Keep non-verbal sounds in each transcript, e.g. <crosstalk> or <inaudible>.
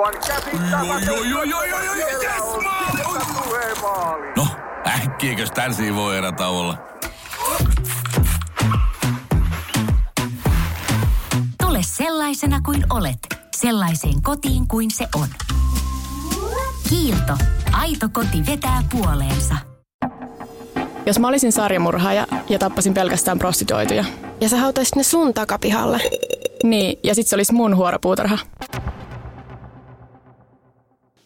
Aivan käsittämätöntä. No, äkkiäkös tän voi erä olla? Tule sellaisena kuin olet, sellaiseen kotiin kuin se on. Kiilto. Aito koti vetää puoleensa. Jos mä olisin sarjamurhaaja ja tappasin pelkästään prostituoituja. Ja sä hautaisit ne sun takapihalle. Niin, ja sit se olisi mun huoropuutarha.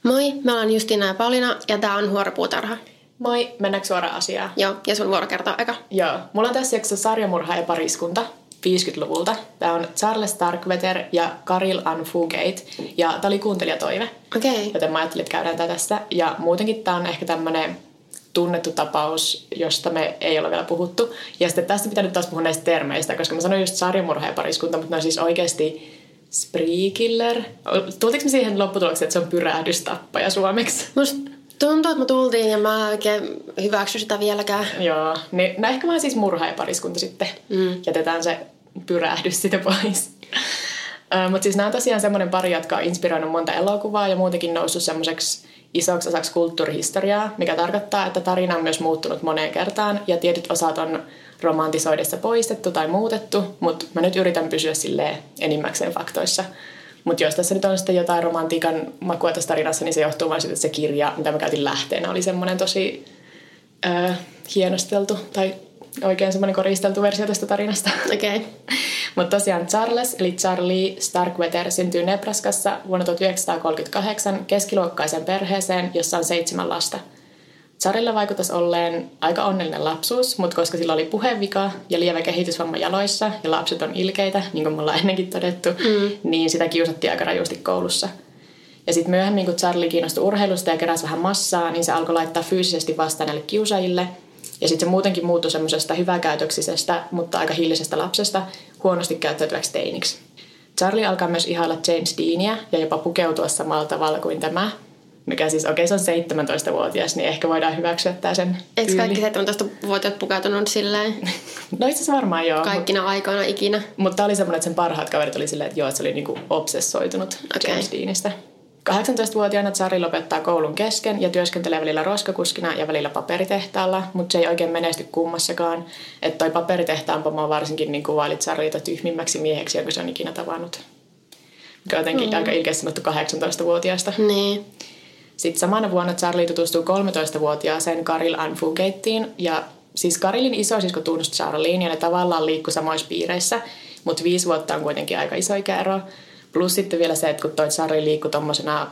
Moi, mä olen Justina ja Paulina ja tää on Huoropuutarha. Moi, mennäänkö suoraan asiaan? Joo, ja sun vuoro kertoa aika. Joo, mulla on tässä jaksossa sarjamurhaaja pariskunta 50-luvulta. Tämä on Charles Starkweather ja Karil Anfugate, ja tämä oli kuuntelijatoive. Okei. Okay. Joten mä ajattelin, että käydään tätä tästä. Ja muutenkin tämä on ehkä tämmöinen tunnettu tapaus, josta me ei ole vielä puhuttu. Ja sitten tästä pitää nyt taas puhua näistä termeistä, koska mä sanoin just sarjamurha ja pariskunta, mutta ne on siis oikeasti spree killer. Tultiinko me siihen lopputulokseen, että se on pyrähdystappaja suomeksi? Musta tuntuu, että me tultiin ja mä oikein hyväksy sitä vieläkään. Joo, niin, no ehkä vaan siis murha ja pariskunta sitten. Mm. Jätetään se pyrähdys siitä pois. Mutta siis nämä on tosiaan semmoinen pari, jotka on inspiroinut monta elokuvaa ja muutenkin noussut semmoiseksi isoksi osaksi kulttuurihistoriaa, mikä tarkoittaa, että tarina on myös muuttunut moneen kertaan ja tietyt osat on romantisoidessa poistettu tai muutettu, mutta mä nyt yritän pysyä silleen enimmäkseen faktoissa. Mutta jos tässä nyt on sitten jotain romantiikan makua tässä tarinassa, niin se johtuu vain siitä, että se kirja, mitä mä käytin lähteenä, oli semmoinen tosi öö, hienosteltu tai oikein semmoinen koristeltu versio tästä tarinasta. Okei. Okay. Mutta tosiaan Charles, eli Charlie Starkweather, syntyy Nebraskassa vuonna 1938 keskiluokkaisen perheeseen, jossa on seitsemän lasta. Charilla vaikuttaisi olleen aika onnellinen lapsuus, mutta koska sillä oli puhevika ja lievä kehitysvamma jaloissa ja lapset on ilkeitä, niin kuin me ollaan ennenkin todettu, mm. niin sitä kiusattiin aika rajusti koulussa. Ja sitten myöhemmin, kun Charlie kiinnostui urheilusta ja keräsi vähän massaa, niin se alkoi laittaa fyysisesti vastaan näille kiusaajille – ja sitten se muutenkin muuttui semmoisesta hyväkäytöksisestä, mutta aika hillisestä lapsesta huonosti käyttäytyväksi teiniksi. Charlie alkaa myös ihailla James Deania ja jopa pukeutua samalla tavalla kuin tämä, mikä siis, okei okay, se on 17-vuotias, niin ehkä voidaan hyväksyä tämä sen Eikö kaikki 17-vuotiaat pukeutunut silleen? <laughs> no itse asiassa varmaan joo. Kaikkina mut, aikoina ikinä. Mutta tämä oli semmoinen, että sen parhaat kaverit oli silleen, että joo, että se oli niinku obsessoitunut okay. James Deanista. 18-vuotiaana Tsari lopettaa koulun kesken ja työskentelee välillä roskakuskina ja välillä paperitehtaalla, mutta se ei oikein menesty kummassakaan. Että toi paperitehtaan pomo varsinkin niin kuvaili Tsarita tyhmimmäksi mieheksi, jonka se on ikinä tavannut. Mikä jotenkin mm. aika ilkeästi sanottu 18-vuotiaasta. Niin. Sitten samana vuonna Charlie tutustuu 13-vuotiaaseen Karil Anfugateen ja siis Karilin isosisko tunnusti Charlieen ja ne tavallaan liikkui samoissa piireissä, mutta viisi vuotta on kuitenkin aika iso ikäero. Plus sitten vielä se, että kun toi Charlie liikkui tommosena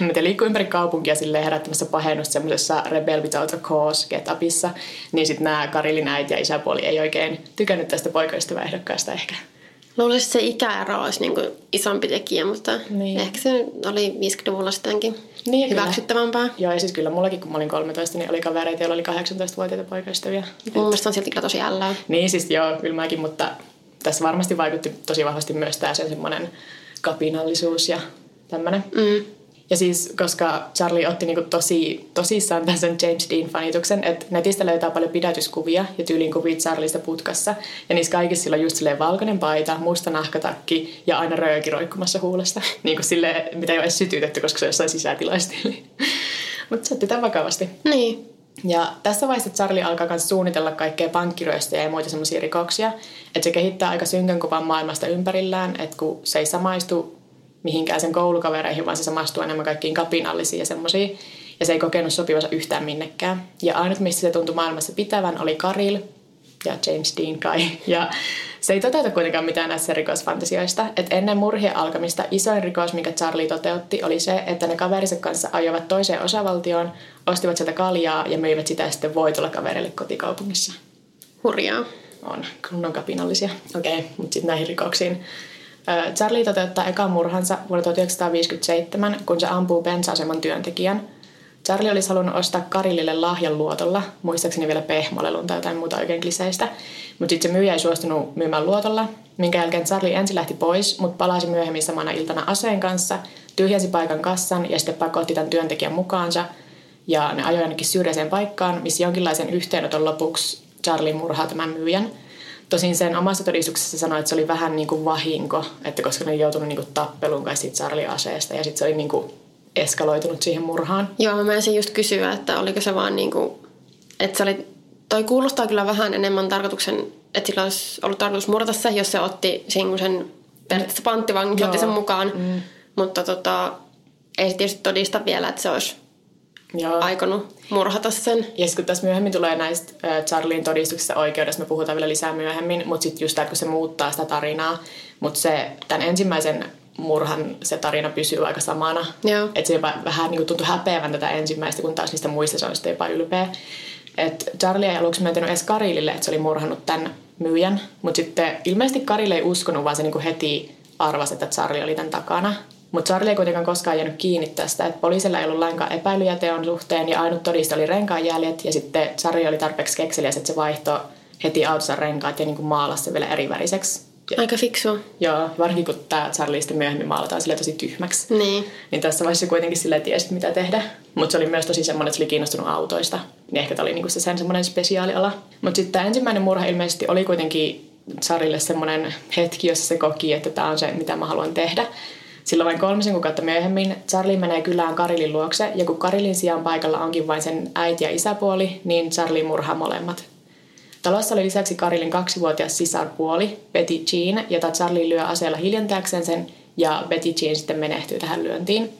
mitä liikkuu ympäri kaupunkia silleen herättämässä pahennusta semmoisessa Rebel Without a Cause getupissa, niin sitten nämä Karilin äiti ja isäpuoli ei oikein tykännyt tästä poikaystäväehdokkaasta ehkä. Luulisin, että se ikäero olisi niin isompi tekijä, mutta niin. ehkä se oli 50-luvulla sittenkin niin, hyväksyttävämpää. Kyllä. Joo, ja siis kyllä mullakin, kun mä olin 13, niin oli kavereita, joilla oli 18-vuotiaita poikaystäviä. Mun mielestä on silti kyllä tosi ällää. Niin, siis joo, kyllä mäkin, mutta tässä varmasti vaikutti tosi vahvasti myös tämä sen semmoinen kapinallisuus ja tämmöinen. Mm. Ja siis, koska Charlie otti niinku tosi, tosissaan tämän sen James Dean-fanituksen, että netistä löytää paljon pidätyskuvia ja tyylin kuvia Charlista putkassa. Ja niissä kaikissa sillä on just silleen valkoinen paita, musta nahkatakki ja aina rööki roikkumassa huulesta. <laughs> niin kuin silleen, mitä ei ole edes sytytetty, koska se on jossain sisätilaisesti. <laughs> Mutta se otti tämän vakavasti. Niin. Ja tässä vaiheessa Charlie alkaa myös suunnitella kaikkea pankkiröistä ja muita semmoisia rikoksia. Että se kehittää aika synkän kuvan maailmasta ympärillään, että kun se ei samaistu mihinkään sen koulukavereihin, vaan se samastuu enemmän kaikkiin kapinallisiin ja semmoisia. Ja se ei kokenut sopivansa yhtään minnekään. Ja ainut, mistä se tuntui maailmassa pitävän, oli Karil ja James Dean kai. Ja se ei toteuta kuitenkaan mitään näistä rikosfantasioista. Et ennen murhien alkamista isoin rikos, mikä Charlie toteutti, oli se, että ne kaveriset kanssa ajoivat toiseen osavaltioon, ostivat sieltä kaljaa ja myivät sitä sitten voitolla kaverille kotikaupungissa. Hurjaa. On, kunnon kapinallisia. Okei, okay, mutta sitten näihin rikoksiin. Charlie toteuttaa ekan murhansa vuonna 1957, kun se ampuu bensa-aseman työntekijän. Charlie olisi halunnut ostaa Karillille lahjan luotolla, muistaakseni vielä pehmolelun tai jotain muuta oikein kliseistä, mutta sitten se myyjä ei suostunut myymään luotolla, minkä jälkeen Charlie ensin lähti pois, mutta palasi myöhemmin samana iltana aseen kanssa, tyhjäsi paikan kassan ja sitten pakotti tämän työntekijän mukaansa. Ja ne ajoi ainakin syrjäiseen paikkaan, missä jonkinlaisen yhteenoton lopuksi Charlie murhaa tämän myyjän – Tosin sen omassa todistuksessa sanoi, että se oli vähän niin kuin vahinko, että koska ne oli joutunut niin kuin tappeluun kai siitä Charlie-aseesta ja sitten se oli niin kuin eskaloitunut siihen murhaan. Joo, mä ensin just kysyä, että oliko se vaan niin kuin, että se oli, toi kuulostaa kyllä vähän enemmän tarkoituksen, että sillä olisi ollut tarkoitus murata se, jos se otti sen periaatteessa panttivangin, otti sen mukaan. Mm. Mutta tota, ei se tietysti todista vielä, että se olisi Joo. aikonut murhata sen. Ja sitten kun tässä myöhemmin tulee näistä äh, Charlien todistuksista oikeudessa, me puhutaan vielä lisää myöhemmin, mutta sitten just tämä, kun se muuttaa sitä tarinaa, mutta se tämän ensimmäisen murhan se tarina pysyy aika samana. Että se jopa vähän niin tuntui häpeävän tätä ensimmäistä, kun taas niistä muista se on sitten jopa ylpeä. Et Charlie ei aluksi myöntänyt edes Karilille, että se oli murhannut tämän myyjän, mutta sitten ilmeisesti Karille ei uskonut, vaan se niin heti arvasi, että Charlie oli tämän takana. Mutta Charlie ei kuitenkaan koskaan jäänyt kiinni tästä, että poliisilla ei ollut lainkaan epäilyjä teon suhteen ja ainut todiste oli renkaanjäljet ja sitten Charlie oli tarpeeksi kekseliäs, että se vaihtoi heti autossa renkaat ja niin kuin maalasi sen vielä eriväriseksi. Aika fiksua. Joo, varsinkin kun tämä Charlie sitten myöhemmin maalataan sille tosi tyhmäksi. Niin. Niin tässä vaiheessa kuitenkin sille tiesi, mitä tehdä. Mutta se oli myös tosi semmoinen, että se oli kiinnostunut autoista. Niin ehkä tämä oli niinku se sen semmoinen spesiaaliala. Mutta sitten tämä ensimmäinen murha ilmeisesti oli kuitenkin Charlille semmoinen hetki, jossa se koki, että tämä on se, mitä mä haluan tehdä. Silloin vain kolmisen kuukautta myöhemmin Charlie menee kylään Karilin luokse, ja kun Karilin sijaan paikalla onkin vain sen äiti ja isäpuoli, niin Charlie murhaa molemmat. Talossa oli lisäksi Karilin kaksivuotias sisarpuoli, Betty Jean, jota Charlie lyö aseella hiljentääkseen sen, ja Betty Jean sitten menehtyy tähän lyöntiin.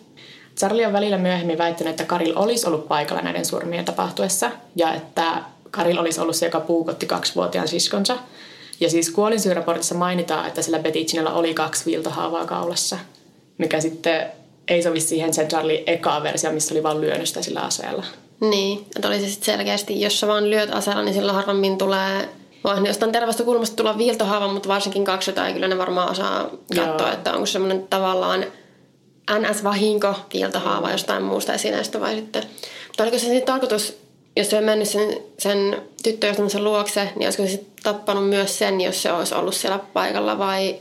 Charlie on välillä myöhemmin väittänyt, että Karil olisi ollut paikalla näiden surmien tapahtuessa, ja että Karil olisi ollut se, joka puukotti kaksivuotiaan siskonsa. Ja siis kuolinsyyraportissa mainitaan, että sillä Betty Jeanilla oli kaksi viiltohaavaa kaulassa – mikä sitten ei sovi siihen sen Charlie ekaa versio, missä oli vaan lyönyt sitä sillä aseella. Niin, että oli se sitten selkeästi, jos sä vaan lyöt aseella, niin silloin harvemmin tulee vaan jostain terveestä kulmasta tulla viiltohaava, mutta varsinkin kaksi jotain, kyllä ne varmaan osaa katsoa, Joo. että onko semmoinen tavallaan NS-vahinko, viiltohaava jostain muusta esineestä vai sitten. Mutta oliko se sitten tarkoitus, jos se on mennyt sen, sen tyttöystävänsä luokse, niin olisiko se tappanut myös sen, jos se olisi ollut siellä paikalla vai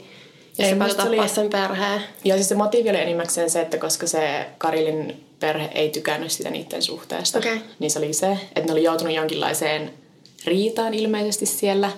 ja ei, se tappaa oli... sen perheen. Ja siis se motiivi oli enimmäkseen se, että koska se Karilin perhe ei tykännyt sitä niiden suhteesta, okay. niin se oli se, että ne oli joutunut jonkinlaiseen riitaan ilmeisesti siellä.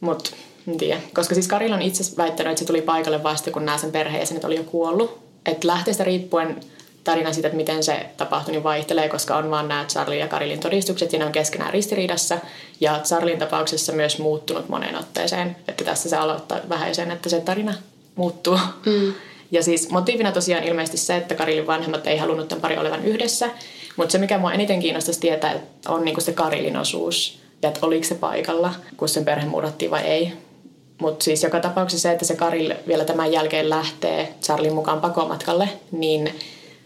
Mutta en tiedä. Koska siis Karil on itse väittänyt, että se tuli paikalle vasta, kun nämä sen perheenjäsenet oli jo kuollut. Että lähteestä riippuen tarina siitä, että miten se tapahtui, niin vaihtelee, koska on vaan nämä Charlie ja Karilin todistukset, ja ne on keskenään ristiriidassa. Ja Charlin tapauksessa myös muuttunut moneen otteeseen, että tässä se aloittaa vähän sen, että se tarina muuttuu. Mm. Ja siis motiivina tosiaan ilmeisesti se, että Karilin vanhemmat ei halunnut tämän pari olevan yhdessä, mutta se mikä mua eniten kiinnostaisi tietää, on niinku se Karilin osuus, ja että oliko se paikalla, kun sen perhe murrattiin vai ei. Mutta siis joka tapauksessa se, että se Karil vielä tämän jälkeen lähtee Charlin mukaan pakomatkalle, niin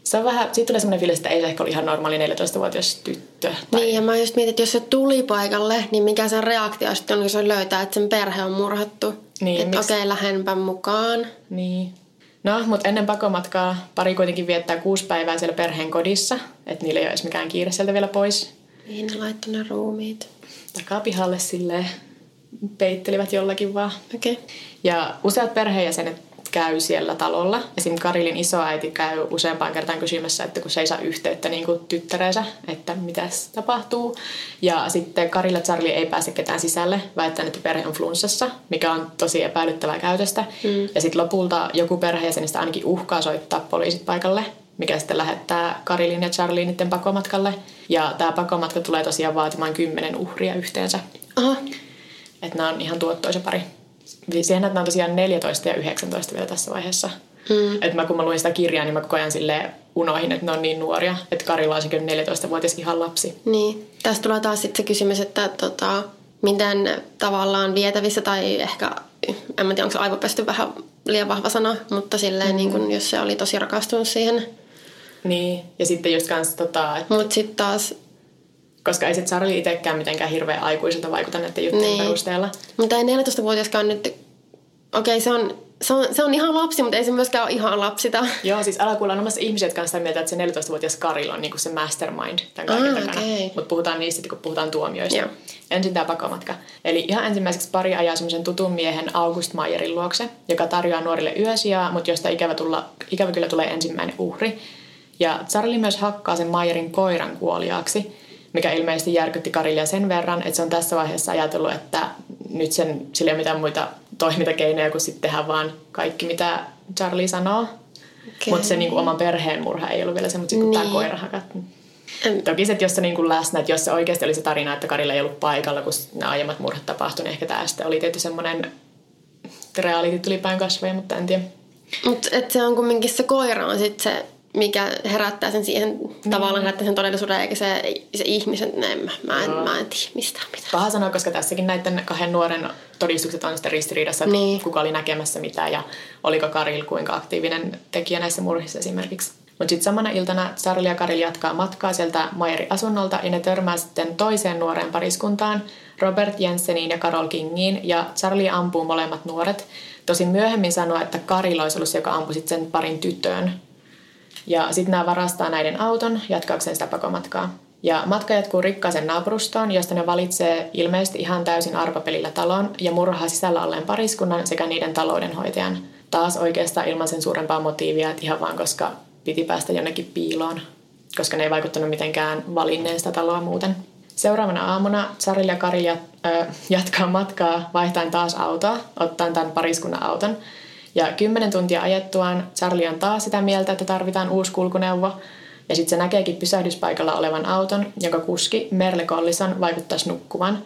se on vähän, siitä tulee semmoinen fiilis, että ei se ehkä ole ihan normaali 14-vuotias tyttö. Tai... Niin, ja mä just mietin, että jos se tuli paikalle, niin mikä sen reaktio sitten on, kun se löytää, että sen perhe on murhattu. Niin, että okei, okay, lähdenpä mukaan. Niin. No, mutta ennen pakomatkaa pari kuitenkin viettää kuusi päivää siellä perheen kodissa, että niillä ei ole edes mikään kiire sieltä vielä pois. Niin, ne laittoi ne ruumiit. Takapihalle silleen peittelivät jollakin vaan. Okei. Okay. Ja useat perheenjäsenet käy siellä talolla. Esim. Karilin isoäiti käy useampaan kertaan kysymässä, että kun se ei saa yhteyttä niin kuin tyttäreensä, että mitä tapahtuu. Ja sitten Karilla Charlie ei pääse ketään sisälle, väittäen, että perhe on flunssassa, mikä on tosi epäilyttävää käytöstä. Mm. Ja sitten lopulta joku perheenjäsenistä ainakin uhkaa soittaa poliisit paikalle, mikä sitten lähettää Karilin ja Charlie niiden pakomatkalle. Ja tämä pakomatka tulee tosiaan vaatimaan kymmenen uhria yhteensä. Aha. Että nämä on ihan tuottoisa pari. Siihen, että nämä on tosiaan 14 ja 19 vielä tässä vaiheessa. Mm. Että mä, kun mä luin sitä kirjaa, niin mä koko ajan sille unohin, että ne on niin nuoria. Että Karilla on 14-vuotias ihan lapsi. Niin. Tästä tulee taas sitten se kysymys, että tota, miten tavallaan vietävissä tai ehkä, en mä tiedä, onko se aivopesty vähän liian vahva sana, mutta silleen, mm. niin kun, jos se oli tosi rakastunut siihen. Niin, ja sitten just kans tota... Että... Mutta sitten taas koska ei sit Charlie itsekään mitenkään hirveän aikuiselta vaikuta näiden juttujen niin. perusteella. Mutta ei 14-vuotiaskaan nyt... Okei, okay, se on se on, se on ihan lapsi, mutta ei se myöskään ole ihan lapsita. Joo, siis alakuulla on omassa ihmisiä, jotka on sitä mieltä, että se 14-vuotias Karil on niinku se mastermind tämän kaiken ah, takana. Okay. Mutta puhutaan niistä, kun puhutaan tuomioista. Joo. Ensin tämä pakomatka. Eli ihan ensimmäiseksi pari ajaa semmoisen tutun miehen August Mayerin luokse, joka tarjoaa nuorille yösiä, mutta josta ikävä, tulla, ikävä kyllä tulee ensimmäinen uhri. Ja Charlie myös hakkaa sen Mayerin koiran kuoliaaksi, mikä ilmeisesti järkytti Karilia sen verran, että se on tässä vaiheessa ajatellut, että nyt sen, sillä ei ole mitään muita toimintakeinoja kuin sitten tehdä vaan kaikki, mitä Charlie sanoo. Okay. Mutta se niin kuin, oman perheen murha ei ollut vielä se, mutta sitten kun niin. tämä koira hakattu. Toki se, että jos se niin kuin läsnä, että jos se oikeasti oli se tarina, että Karilla ei ollut paikalla, kun ne aiemmat murhat tapahtui, niin ehkä tämä sitten oli tietysti semmoinen reality tuli päin kasvoja, mutta en tiedä. Mutta se on kumminkin se koira on sitten se, mikä herättää sen siihen, Niin. tavallaan herättää sen todellisuuden, eikä se, se ihmisen, ne, mä, mä, en, mä en tiedä mistään mitään. Paha sanoa, koska tässäkin näiden kahden nuoren todistukset on sitten ristiriidassa, että Niin. kuka oli näkemässä mitä ja oliko Karil kuinka aktiivinen tekijä näissä murhissa esimerkiksi. Mutta sitten samana iltana Charlie ja Karil jatkaa matkaa sieltä Mayerin asunnolta ja ne törmää sitten toiseen nuoreen pariskuntaan, Robert Jenseniin ja Carol Kingiin, ja Charlie ampuu molemmat nuoret. Tosin myöhemmin sanoo, että Karil olisi ollut se, joka ampui sen parin tyttöön. Ja sitten nämä varastaa näiden auton jatkaakseen sitä pakomatkaa. Ja matka jatkuu rikkaaseen naapurustoon, josta ne valitsee ilmeisesti ihan täysin arpapelillä talon ja murhaa sisällä olleen pariskunnan sekä niiden taloudenhoitajan. Taas oikeastaan ilman sen suurempaa motiivia, että ihan vaan koska piti päästä jonnekin piiloon, koska ne ei vaikuttanut mitenkään valinneen sitä taloa muuten. Seuraavana aamuna Charlie ja Kari jat- ö, jatkaa matkaa vaihtaen taas autoa, ottaen tämän pariskunnan auton. Ja kymmenen tuntia ajettuaan Charlie on taas sitä mieltä, että tarvitaan uusi kulkuneuvo. Ja sitten se näkeekin pysähdyspaikalla olevan auton, jonka kuski Merle Collison vaikuttaisi nukkuvan.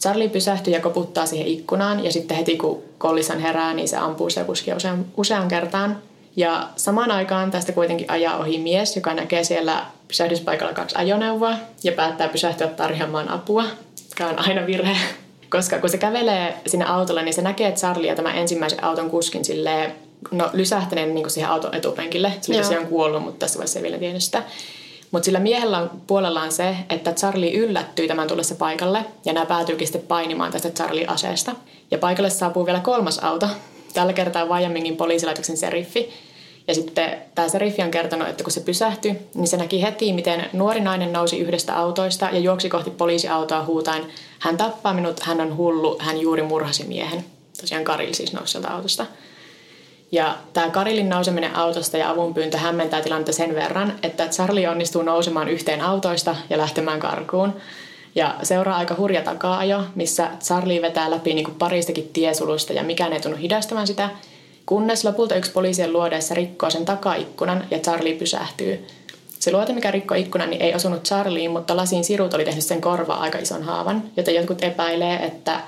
Charlie pysähtyy ja koputtaa siihen ikkunaan ja sitten heti kun Collison herää, niin se ampuu sitä kuskia usean, usean kertaan. Ja samaan aikaan tästä kuitenkin ajaa ohi mies, joka näkee siellä pysähdyspaikalla kaksi ajoneuvoa ja päättää pysähtyä tarjoamaan apua, mikä on aina virhe. Koska kun se kävelee sinne autolle, niin se näkee Charlie ja tämän ensimmäisen auton kuskin silleen, no lysähtäneen niin siihen auton etupenkille. Se oli Joo. tosiaan kuollut, mutta tässä vaiheessa ei vielä tiennyt sitä. Mutta sillä miehellä on puolellaan se, että Charlie yllättyy tämän tullessa paikalle ja nämä päätyykin sitten painimaan tästä Charlie-aseesta. Ja paikalle saapuu vielä kolmas auto, tällä kertaa Wyomingin poliisilaitoksen seriffi. Ja sitten tämä seriffi on kertonut, että kun se pysähtyi, niin se näki heti, miten nuori nainen nousi yhdestä autoista ja juoksi kohti poliisiautoa huutaen, hän tappaa minut, hän on hullu, hän juuri murhasi miehen. Tosiaan Karil siis nousi sieltä autosta. Ja tämä Karilin nouseminen autosta ja avunpyyntö hämmentää tilannetta sen verran, että Charlie onnistuu nousemaan yhteen autoista ja lähtemään karkuun. Ja seuraa aika hurja takaa-ajo, missä Charlie vetää läpi niin kuin paristakin tiesulusta ja mikään ei tunnu hidastamaan sitä, kunnes lopulta yksi poliisien luodeessa rikkoo sen takaikkunan ja Charlie pysähtyy. Se luote, mikä rikkoi ikkunan, niin ei osunut Charlieen, mutta lasin sirut oli tehnyt sen korvaa aika ison haavan, joten jotkut epäilee, että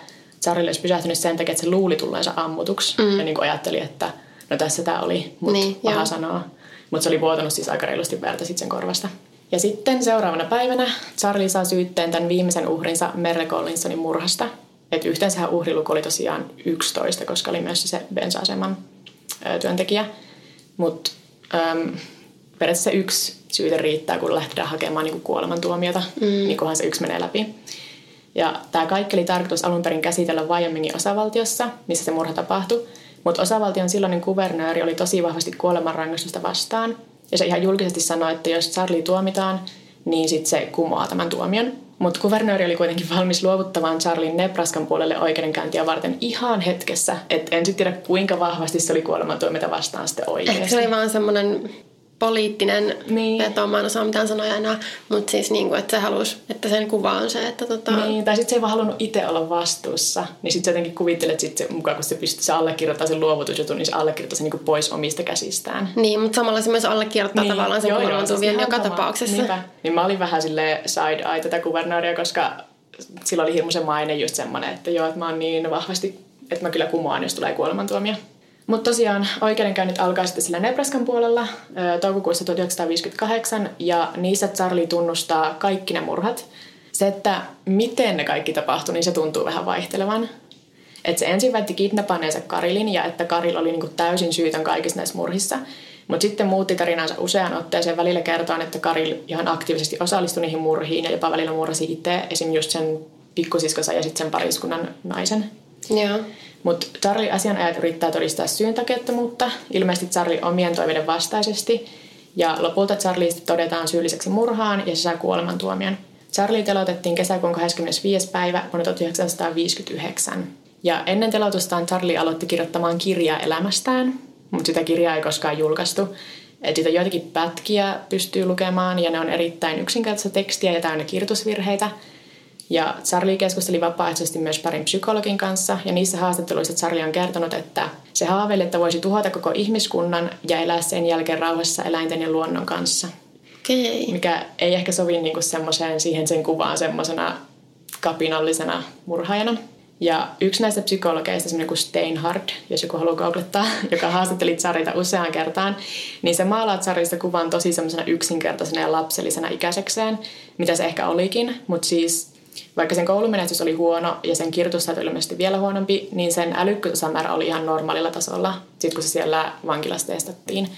Charlie olisi pysähtynyt sen takia, että se luuli tulleensa ammutuksi. Mm. Ja niin kuin ajatteli, että no tässä tämä oli, mutta Niin, paha joo. sanoa. Mutta se oli vuotanut siis aika reilusti verta sit sen korvasta. Ja sitten seuraavana päivänä Charlie saa syytteen tämän viimeisen uhrinsa Merle Collinsonin murhasta. Et yhteensähän uhriluku oli tosiaan 11, koska oli myös se bensa-aseman työntekijä. Mutta periaatteessa yksi syyte riittää, kun lähdetään hakemaan niin kuolemantuomiota, mm. niin kunhan se yksi menee läpi. Ja tämä kaikki oli tarkoitus alun perin käsitellä Wyomingin osavaltiossa, missä se murha tapahtui. Mutta osavaltion silloinen kuvernööri oli tosi vahvasti kuolemanrangaistusta vastaan. Ja se ihan julkisesti sanoi, että jos Charlie tuomitaan, niin sitten se kumoaa tämän tuomion. Mutta kuvernööri oli kuitenkin valmis luovuttamaan Charlien Nebraskan puolelle oikeudenkäyntiä varten ihan hetkessä. Että en sitten tiedä, kuinka vahvasti se oli kuolemantuomiota vastaan sitten oikeasti. Ehkä se oli vaan semmoinen poliittinen Niin. veto, mä en osaa mitään sanoja enää, mutta siis niin kuin, että se halusi, että sen kuva on se, että tota, Niin, tai sitten se ei vaan halunnut itse olla vastuussa. Niin sitten jotenkin kuvittelet, sit se, mukaan kun se pystyy se allekirjoittaa sen luovutusjutun, niin se allekirjoittaa sen niin pois omista käsistään. Niin, mutta samalla se myös allekirjoittaa niin, tavallaan sen kuolemantuomion ihan joka sama. tapauksessa. Niinpä. Niin mä olin vähän sille side eye tätä kuvernööriä, koska sillä oli hirmuisen maine just semmoinen, että joo, että mä oon niin vahvasti, että mä kyllä kumoan, jos tulee kuolemantuomio. Mutta tosiaan oikeudenkäynnit alkaa sitten sillä Nebraskan puolella toukokuussa 1958 ja niissä Charlie tunnustaa kaikki ne murhat. Se, että miten ne kaikki tapahtui, niin se tuntuu vähän vaihtelevan. Et se ensin väitti kidnappaneensa Karilin ja että Karil oli niinku täysin syytön kaikissa näissä murhissa. Mutta sitten muutti tarinansa useaan otteeseen välillä kertoen, että Karil ihan aktiivisesti osallistui niihin murhiin ja jopa välillä murhasi itse, esim. just sen pikkusiskonsa ja sitten sen pariskunnan naisen. Joo. Mutta Charlie asianajat yrittää todistaa syyntakeettomuutta, ilmeisesti Charlie omien toiveiden vastaisesti. Ja lopulta Charlie todetaan syylliseksi murhaan ja se saa kuolemantuomion. Charlie telotettiin kesäkuun 25. päivä vuonna 1959. Ja ennen telotustaan Charlie aloitti kirjoittamaan kirjaa elämästään, mutta sitä kirjaa ei koskaan julkaistu. Et siitä joitakin pätkiä pystyy lukemaan ja ne on erittäin yksinkertaista tekstiä ja täynnä kirjoitusvirheitä. Ja Charlie keskusteli vapaaehtoisesti myös parin psykologin kanssa, ja niissä haastatteluissa Charlie on kertonut, että se haaveili, että voisi tuhota koko ihmiskunnan ja elää sen jälkeen rauhassa eläinten ja luonnon kanssa. Okei. Mikä ei ehkä sovi niinku semmoiseen siihen sen kuvaan semmoisena kapinallisena murhaajana. Ja yksi näistä psykologeista, semmoinen kuin Steinhard, jos joku haluaa googlettaa, <laughs> joka haastatteli Tsarita useaan kertaan, niin se maalaa Tsarista kuvan tosi semmoisena yksinkertaisena ja lapsellisena ikäisekseen, mitä se ehkä olikin, mutta siis vaikka sen koulumenestys oli huono ja sen kirjoitustaito ilmeisesti vielä huonompi, niin sen älykkyysosamäärä oli ihan normaalilla tasolla, sit kun se siellä vankilassa testattiin.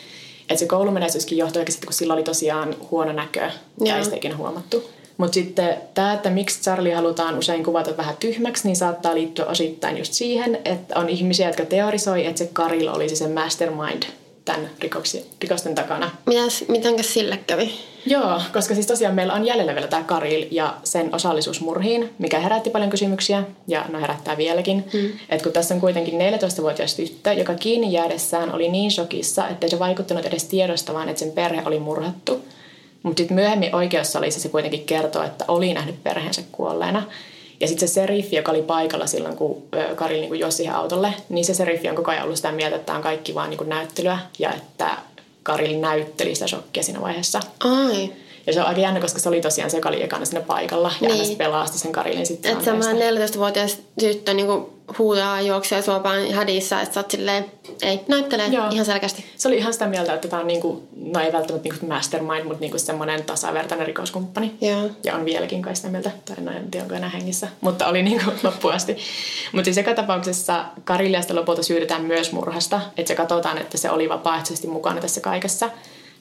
Että se koulumenestyskin johtui sitten, kun sillä oli tosiaan huono näkö, ja sitä ikinä huomattu. Mutta sitten tämä, että miksi Charlie halutaan usein kuvata vähän tyhmäksi, niin saattaa liittyä osittain just siihen, että on ihmisiä, jotka teorisoi, että se Karil olisi se mastermind tämän rikoksi, rikosten takana. Mitäs, mitenkäs sille kävi? Joo, koska siis tosiaan meillä on jäljellä vielä tämä Karil ja sen osallisuus murhiin, mikä herätti paljon kysymyksiä ja no herättää vieläkin. Mm. Et kun tässä on kuitenkin 14-vuotias tyttö, joka kiinni jäädessään oli niin shokissa, ettei se vaikuttanut edes tiedostamaan, että sen perhe oli murhattu. Mutta sitten myöhemmin oikeussalissa se kuitenkin kertoo, että oli nähnyt perheensä kuolleena. Ja sitten se seriffi, joka oli paikalla silloin, kun ö, Karil niin juosi siihen autolle, niin se seriffi on koko ajan ollut sitä mieltä, että tämä on kaikki vaan niin näyttelyä ja että Karil näytteli sitä shokkia siinä vaiheessa. Ai. Ja se on aika jännä, koska se oli tosiaan se, joka oli ekana siinä paikalla. Ja Niin. niin. hän pelasti sen Karilin sitten. Että semmoinen 14-vuotias tyttö niinku huutaa juoksee suopaan hädissä, että sä oot silleen, ei, näyttelee Joo. ihan selkeästi. Se oli ihan sitä mieltä, että tämä on niinku, no ei välttämättä niinku mastermind, mutta niinku semmoinen tasavertainen rikoskumppani. Joo. Ja on vieläkin kai sitä mieltä, tai no en tiedä onko enää hengissä, mutta oli niinku <laughs> loppuun asti. Mutta siis joka tapauksessa Kariliasta lopulta syytetään myös murhasta, että se katsotaan, että se oli vapaaehtoisesti mukana tässä kaikessa.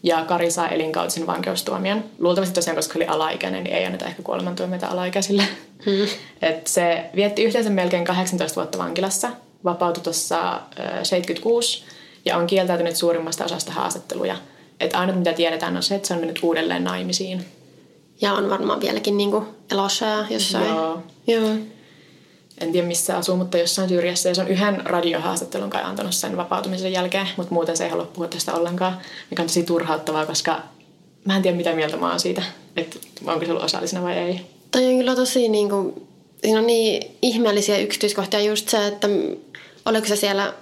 Ja Kari saa elinkautisen vankeustuomion. Luultavasti tosiaan, koska oli alaikäinen, niin ei anneta ehkä kuolemantuomioita alaikäisille. Hmm. Et se vietti yhteensä melkein 18 vuotta vankilassa, vapautui tuossa 76 ja on kieltäytynyt suurimmasta osasta haastatteluja. Et ainut mitä tiedetään on se, että se on mennyt uudelleen naimisiin. Ja on varmaan vieläkin niinku elossa ja jossain. Joo. Joo. En tiedä missä asuu, mutta jossain syrjässä. Ja se on yhden radiohaastattelun kai antanut sen vapautumisen jälkeen, mutta muuten se ei halua puhua tästä ollenkaan, mikä on tosi turhauttavaa, koska mä en tiedä mitä mieltä mä oon siitä, että onko se ollut osallisena vai ei. Toi on kyllä tosi niinku, siinä on niin ihmeellisiä yksityiskohtia just se, että oliko se siellä,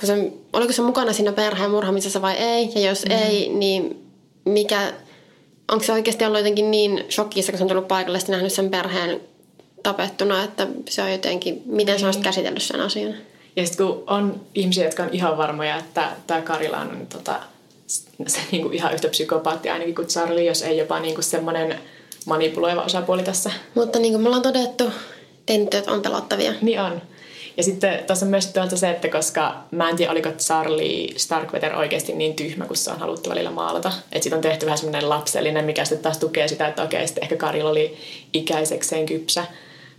kun se, oliko se mukana siinä perheen murhaamisessa vai ei, ja jos mm. ei, niin mikä, onko se oikeasti ollut jotenkin niin shokissa, kun se on tullut paikalle ja nähnyt sen perheen tapettuna, että se on jotenkin, miten se on sitten käsitellyt sen asian. Ja sitten kun on ihmisiä, jotka on ihan varmoja, että tämä Karila on tota, se niinku ihan yhtä psykopaatti ainakin kuin Charlie, jos ei jopa niinku semmoinen manipuloiva osapuoli tässä. Mutta niin kuin me ollaan todettu, tentyöt on pelottavia. Niin on. Ja sitten tässä on myös toisaalta se, että koska mä en tiedä, oliko Charlie Starkweather oikeasti niin tyhmä, kun se on haluttu välillä maalata. Että siitä on tehty vähän semmoinen lapsellinen, mikä sitten taas tukee sitä, että okei, sitten ehkä Karilla oli ikäisekseen kypsä,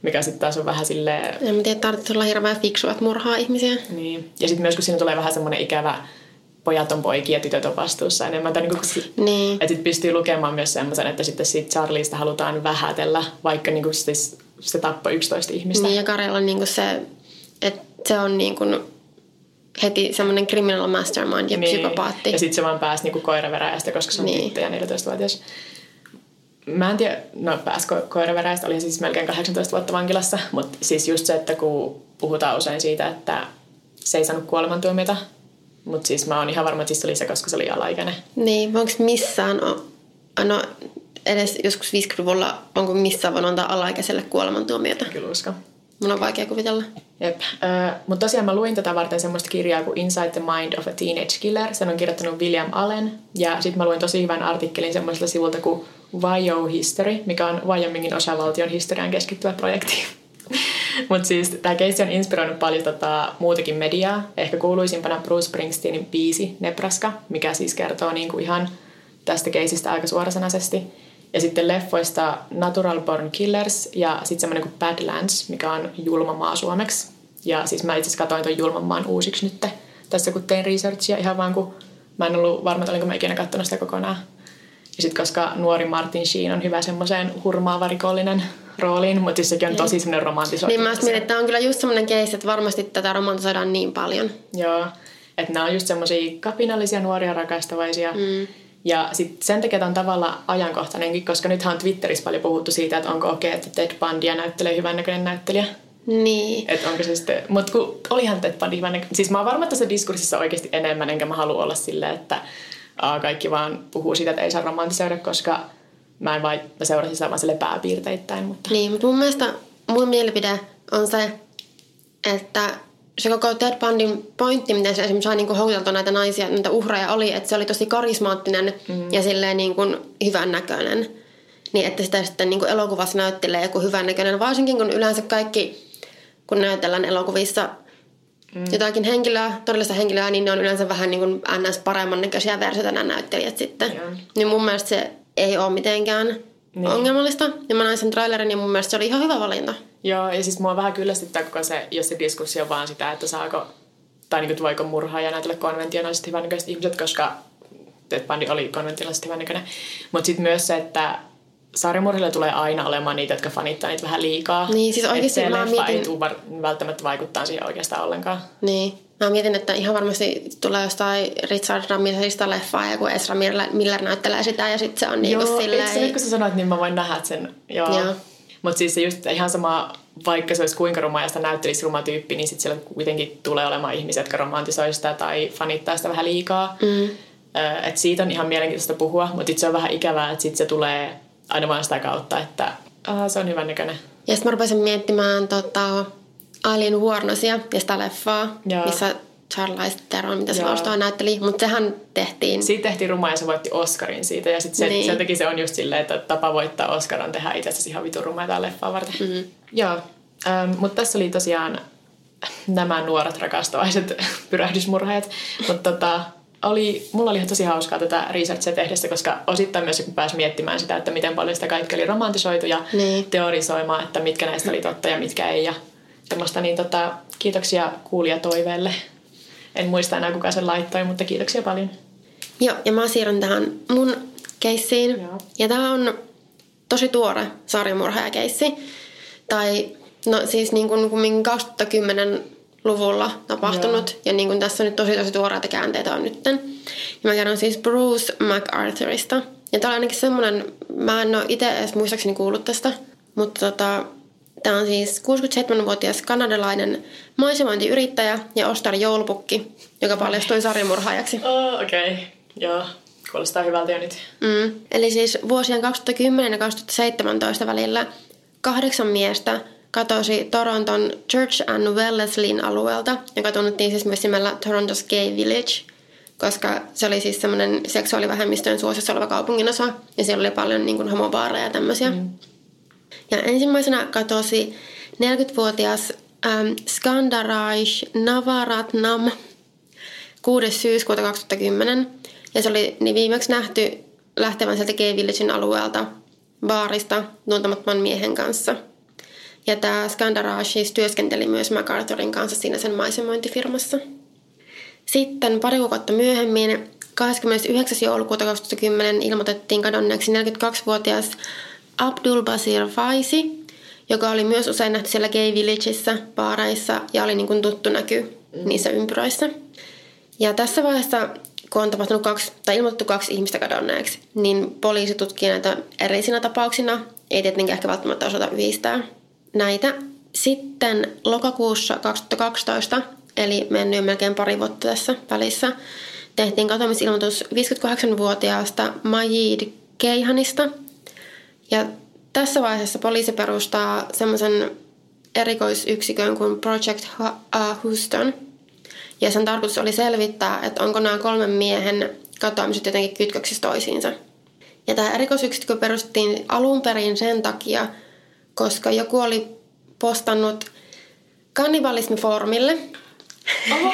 mikä sitten taas on vähän silleen... En mä tiedä, tarvitsisi olla hirveän fiksu, että murhaa ihmisiä. Niin. Ja sitten myös, kun siinä tulee vähän semmoinen ikävä pojat on poikia ja tytöt on vastuussa enemmän. Tai niin kuin, Niin. Että sitten pystyy lukemaan myös semmoisen, että sitten siitä Charlieista halutaan vähätellä, vaikka niin kuin siis se tappoi 11 ihmistä. Niin ja Karjalla on niinku se, että se on niinku heti semmoinen criminal mastermind ja niin. psykopaatti. Ja sitten se vaan pääsi niinku koiraveräjästä, koska se on niin. tyttö ja 14-vuotias. Mä en tiedä, no pääsi ko- koiraveräjästä, oli siis melkein 18 vuotta vankilassa, mutta siis just se, että kun puhutaan usein siitä, että se ei saanut kuolemantuomiota, mutta siis mä oon ihan varma, että siis se oli se, koska se oli alaikäinen. Niin, onko missään, no edes joskus 50-luvulla, onko missään voinut antaa alaikäiselle kuolemantuomiota? Kyllä uskon. Mun on vaikea kuvitella. Jep. Mutta tosiaan mä luin tätä varten semmoista kirjaa kuin Inside the Mind of a Teenage Killer. Sen on kirjoittanut William Allen. Ja sitten mä luin tosi hyvän artikkelin semmoiselta sivulta kuin Wyo History, mikä on Wyomingin osavaltion historiaan keskittyvä projekti. <laughs> Mutta siis tämä keissi on inspiroinut paljon tota, muutakin mediaa. Ehkä kuuluisimpana Bruce Springsteenin biisi Nebraska, mikä siis kertoo niinku ihan tästä keisistä aika suorasanaisesti. Ja sitten leffoista Natural Born Killers ja sitten semmoinen kuin Badlands, mikä on julma maa suomeksi. Ja siis mä itse asiassa katsoin ton julman maan uusiksi nyt tässä kun tein researchia ihan vaan kun mä en ollut varma, että olinko mä ikinä katsonut sitä kokonaan. Ja sitten koska nuori Martin Sheen on hyvä semmoiseen hurmaava rikollinen rooliin, mutta siis sekin on tosi semmoinen romantisoitu. Niin mä mietin, että tämä on kyllä just semmoinen case, että varmasti tätä romantisoidaan niin paljon. Joo, että nämä on just semmoisia kapinallisia nuoria rakastavaisia. Mm. Ja sit sen takia tämä on tavallaan ajankohtainenkin, koska nythän on Twitterissä paljon puhuttu siitä, että onko okei, että Ted Bundy näyttelee hyvän näköinen näyttelijä. Niin. Että onko se sitten, mutta kun olihan Ted Bundy hyvän näköinen. Siis mä oon varma, että tässä diskurssissa oikeasti enemmän, enkä mä halua olla silleen, että kaikki vaan puhuu siitä, että ei saa romantisoida, koska mä en vain, mä seurasin sitä vaan sille pääpiirteittäin. Mutta... Niin, mutta mun mielestä mun mielipide on se, että se koko Ted Bundyn pointti, miten se esimerkiksi sai niin houkuteltua näitä naisia, näitä uhreja, oli, että se oli tosi karismaattinen mm. ja silleen niin kuin hyvän näköinen. Niin, että sitä sitten niin kuin elokuvassa näyttelee joku hyvän näköinen. Varsinkin kun yleensä kaikki, kun näytellään elokuvissa mm. jotakin henkilöä, todellista henkilöä, niin ne on yleensä vähän niin kuin ns. paremman näköisiä versioita nämä näyttelijät sitten. Joo. Niin mun mielestä se ei ole mitenkään niin. ongelmallista. Ja mä näin sen trailerin ja mun mielestä se oli ihan hyvä valinta. Joo, ja siis mua vähän kyllästyttää koko se, jos se diskurssi on vaan sitä, että saako, tai niin kuin, voiko murhaa ja näytellä konventionaalisesti hyvännäköiset ihmiset, koska Ted Bundy oli konventionaalisesti hyvännäköinen. Mutta sitten myös se, että sarjamurhilla tulee aina olemaan niitä, jotka fanittaa niitä vähän liikaa. Niin, siis oikeasti se mä mietin... ei tule välttämättä vaikuttaa siihen oikeastaan ollenkaan. Niin. Mä mietin, että ihan varmasti tulee jostain Richard Ramiresista leffaa ja kun Ezra Miller näyttelee sitä ja sitten se on niinku Joo, silleen... Joo, nyt kun sä sanoit, niin mä voin nähdä sen. Joo. Joo. Mutta siis se just ihan sama, vaikka se olisi kuinka ruma ja sitä näyttelisi ruma tyyppi, niin sitten siellä kuitenkin tulee olemaan ihmisiä, jotka romantisoi sitä tai fanittaa sitä vähän liikaa. Mm. Et siitä on ihan mielenkiintoista puhua, mutta se on vähän ikävää, että sitten se tulee aina vaan sitä kautta, että aha, se on hyvän näköinen. Ja sitten mä rupesin miettimään tota, Alien Warnosia ja sitä leffaa, Joo. missä Charlize Theron, mitä se Joo. näytteli, mutta sehän tehtiin... Siitä tehtiin ruma ja se voitti Oscarin siitä ja sitten se, niin. sen takia se on just silleen, että tapa voittaa Oscar on tehdä itse asiassa ihan vitun tämä leffaa varten. Mm-hmm. Joo, ähm, mutta tässä oli tosiaan nämä nuoret rakastavaiset <laughs> pyrähdysmurheet, mutta tota, oli, mulla oli ihan tosi hauskaa tätä researchia tehdessä, koska osittain myös kun pääsi miettimään sitä, että miten paljon sitä kaikki oli romantisoitu ja niin. teorisoimaan, että mitkä näistä oli totta ja mitkä ei ja tämmöistä, niin tota, kiitoksia kuulijatoiveelle. En muista enää kuka sen laittoi, mutta kiitoksia paljon. Joo, ja mä siirryn tähän mun keissiin. Joo. Ja tää on tosi tuore sarjamurhaajakeissi. Tai no siis niin kuin 2010 luvulla tapahtunut. Joo. Ja niin kuin tässä on nyt tosi tosi tuoreita käänteitä on nytten. Ja mä kerron siis Bruce MacArthurista. Ja tää on ainakin semmonen, mä en ole itse edes muistaakseni kuullut tästä. Mutta tota, Tämä on siis 67-vuotias kanadalainen maisemointiyrittäjä ja Ostar Joulupukki, joka paljastui sarjamurhaajaksi. Oh, okei. Okay. Joo, kuulostaa hyvältä jo nyt. Mm. Eli siis vuosien 2010 ja 2017 välillä kahdeksan miestä katosi Toronton Church and Wellesleyn alueelta, joka tunnettiin siis myös nimellä Toronto's Gay Village, koska se oli siis semmoinen seksuaalivähemmistöjen suosissa oleva kaupunginosa, ja siellä oli paljon niin kuin, homobaareja ja tämmöisiä. Mm. Ja ensimmäisenä katosi 40-vuotias ähm, Skandaraj Navaratnam 6. syyskuuta 2010. Ja se oli niin viimeksi nähty lähtevän sieltä Gay Villagein alueelta baarista tuntemattoman miehen kanssa. Ja tämä Skandaraj siis työskenteli myös MacArthurin kanssa siinä sen maisemointifirmassa. Sitten pari kuukautta myöhemmin, 29. joulukuuta 2010, ilmoitettiin kadonneeksi 42-vuotias Abdul Basir Faisi, joka oli myös usein nähty siellä Gay Villageissa, baareissa ja oli niin kuin tuttu näky mm. niissä ympyröissä. Ja tässä vaiheessa, kun on tapahtunut kaksi, tai ilmoitettu kaksi ihmistä kadonneeksi, niin poliisi tutkii näitä erillisinä tapauksina. Ei tietenkään ehkä välttämättä osata yhdistää näitä. Sitten lokakuussa 2012, eli mennyt melkein pari vuotta tässä välissä, tehtiin katoamisilmoitus 58-vuotiaasta Majid Keihanista – ja tässä vaiheessa poliisi perustaa semmoisen erikoisyksikön kuin Project Houston. Ja sen tarkoitus oli selvittää, että onko nämä kolmen miehen katoamiset jotenkin kytköksissä toisiinsa. Ja tämä erikoisyksikkö perustettiin alun perin sen takia, koska joku oli postannut kannibalismifoorumille, Oho.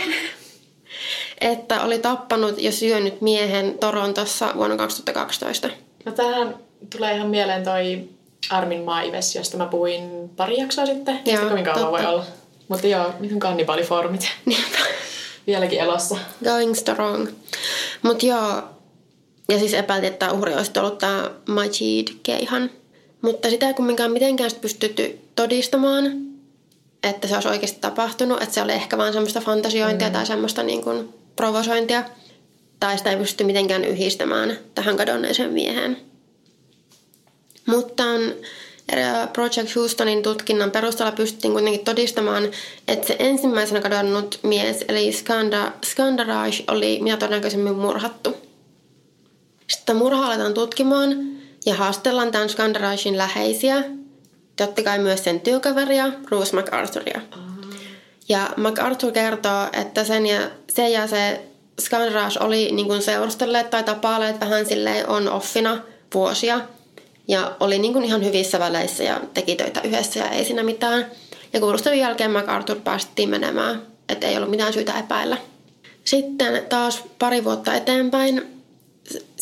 <laughs> että oli tappanut ja syönyt miehen Torontossa vuonna 2012. No tähän tulee ihan mieleen toi Armin Maives, josta mä puhuin pari jaksoa sitten. Joo, kovin kauan voi olla. Mutta joo, miten kannibaalifoorumit. <laughs> Vieläkin elossa. Going strong. Mutta joo, ja siis epäiltiin, että uhri olisi ollut tämä Majid Keihan. Mutta sitä ei kumminkaan mitenkään pystytty todistamaan, että se olisi oikeasti tapahtunut. Että se oli ehkä vaan semmoista fantasiointia mm. tai semmoista niin kuin provosointia. tai sitä ei pysty mitenkään yhdistämään tähän kadonneeseen mieheen. Mutta Project Houstonin tutkinnan perusteella pystyttiin kuitenkin todistamaan, että se ensimmäisenä kadonnut mies, eli Skanda, Skandaraj, oli mitä todennäköisemmin murhattu. Sitten murha aletaan tutkimaan ja haastellaan tämän Skandarajin läheisiä, totta kai myös sen työkaveria, Bruce MacArthuria. Ja MacArthur kertoo, että sen ja se, ja se Skandaraj oli niin seurustelleet tai tapailleet vähän silleen on offina vuosia – ja oli niin kuin ihan hyvissä väleissä ja teki töitä yhdessä ja ei siinä mitään. Ja kuulustelun jälkeen MacArthur päästettiin menemään, että ei ollut mitään syytä epäillä. Sitten taas pari vuotta eteenpäin,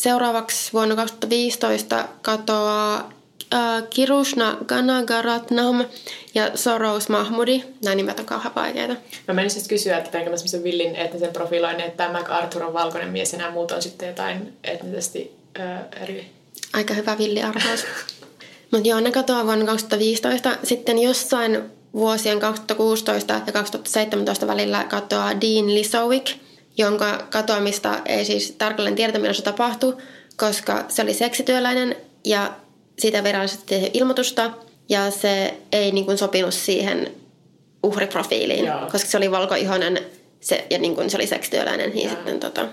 seuraavaksi vuonna 2015 katoaa äh, Kirushna Ganagaratnam ja Soros Mahmudi. Nämä nimet on kauhean vaikeita. Mä menisin siis kysyä, että teinkö mä semmoisen villin etnisen profiloinnin, että tämä MacArthur on valkoinen mies ja nämä muut on sitten jotain etnisesti äh, eri Aika hyvä villiarvaus. <laughs> Mutta joo, ne katoaa vuonna 2015. Sitten jossain vuosien 2016 ja 2017 välillä katoaa Dean Lisowick, jonka katoamista ei siis tarkalleen tiedetä, milloin se tapahtui, koska se oli seksityöläinen ja siitä virallisesti ilmoitusta ja se ei niin kuin, sopinut siihen uhriprofiiliin, Joo. koska se oli valkoihoinen se, ja niin kuin, se oli seksityöläinen, niin Joo. sitten tota,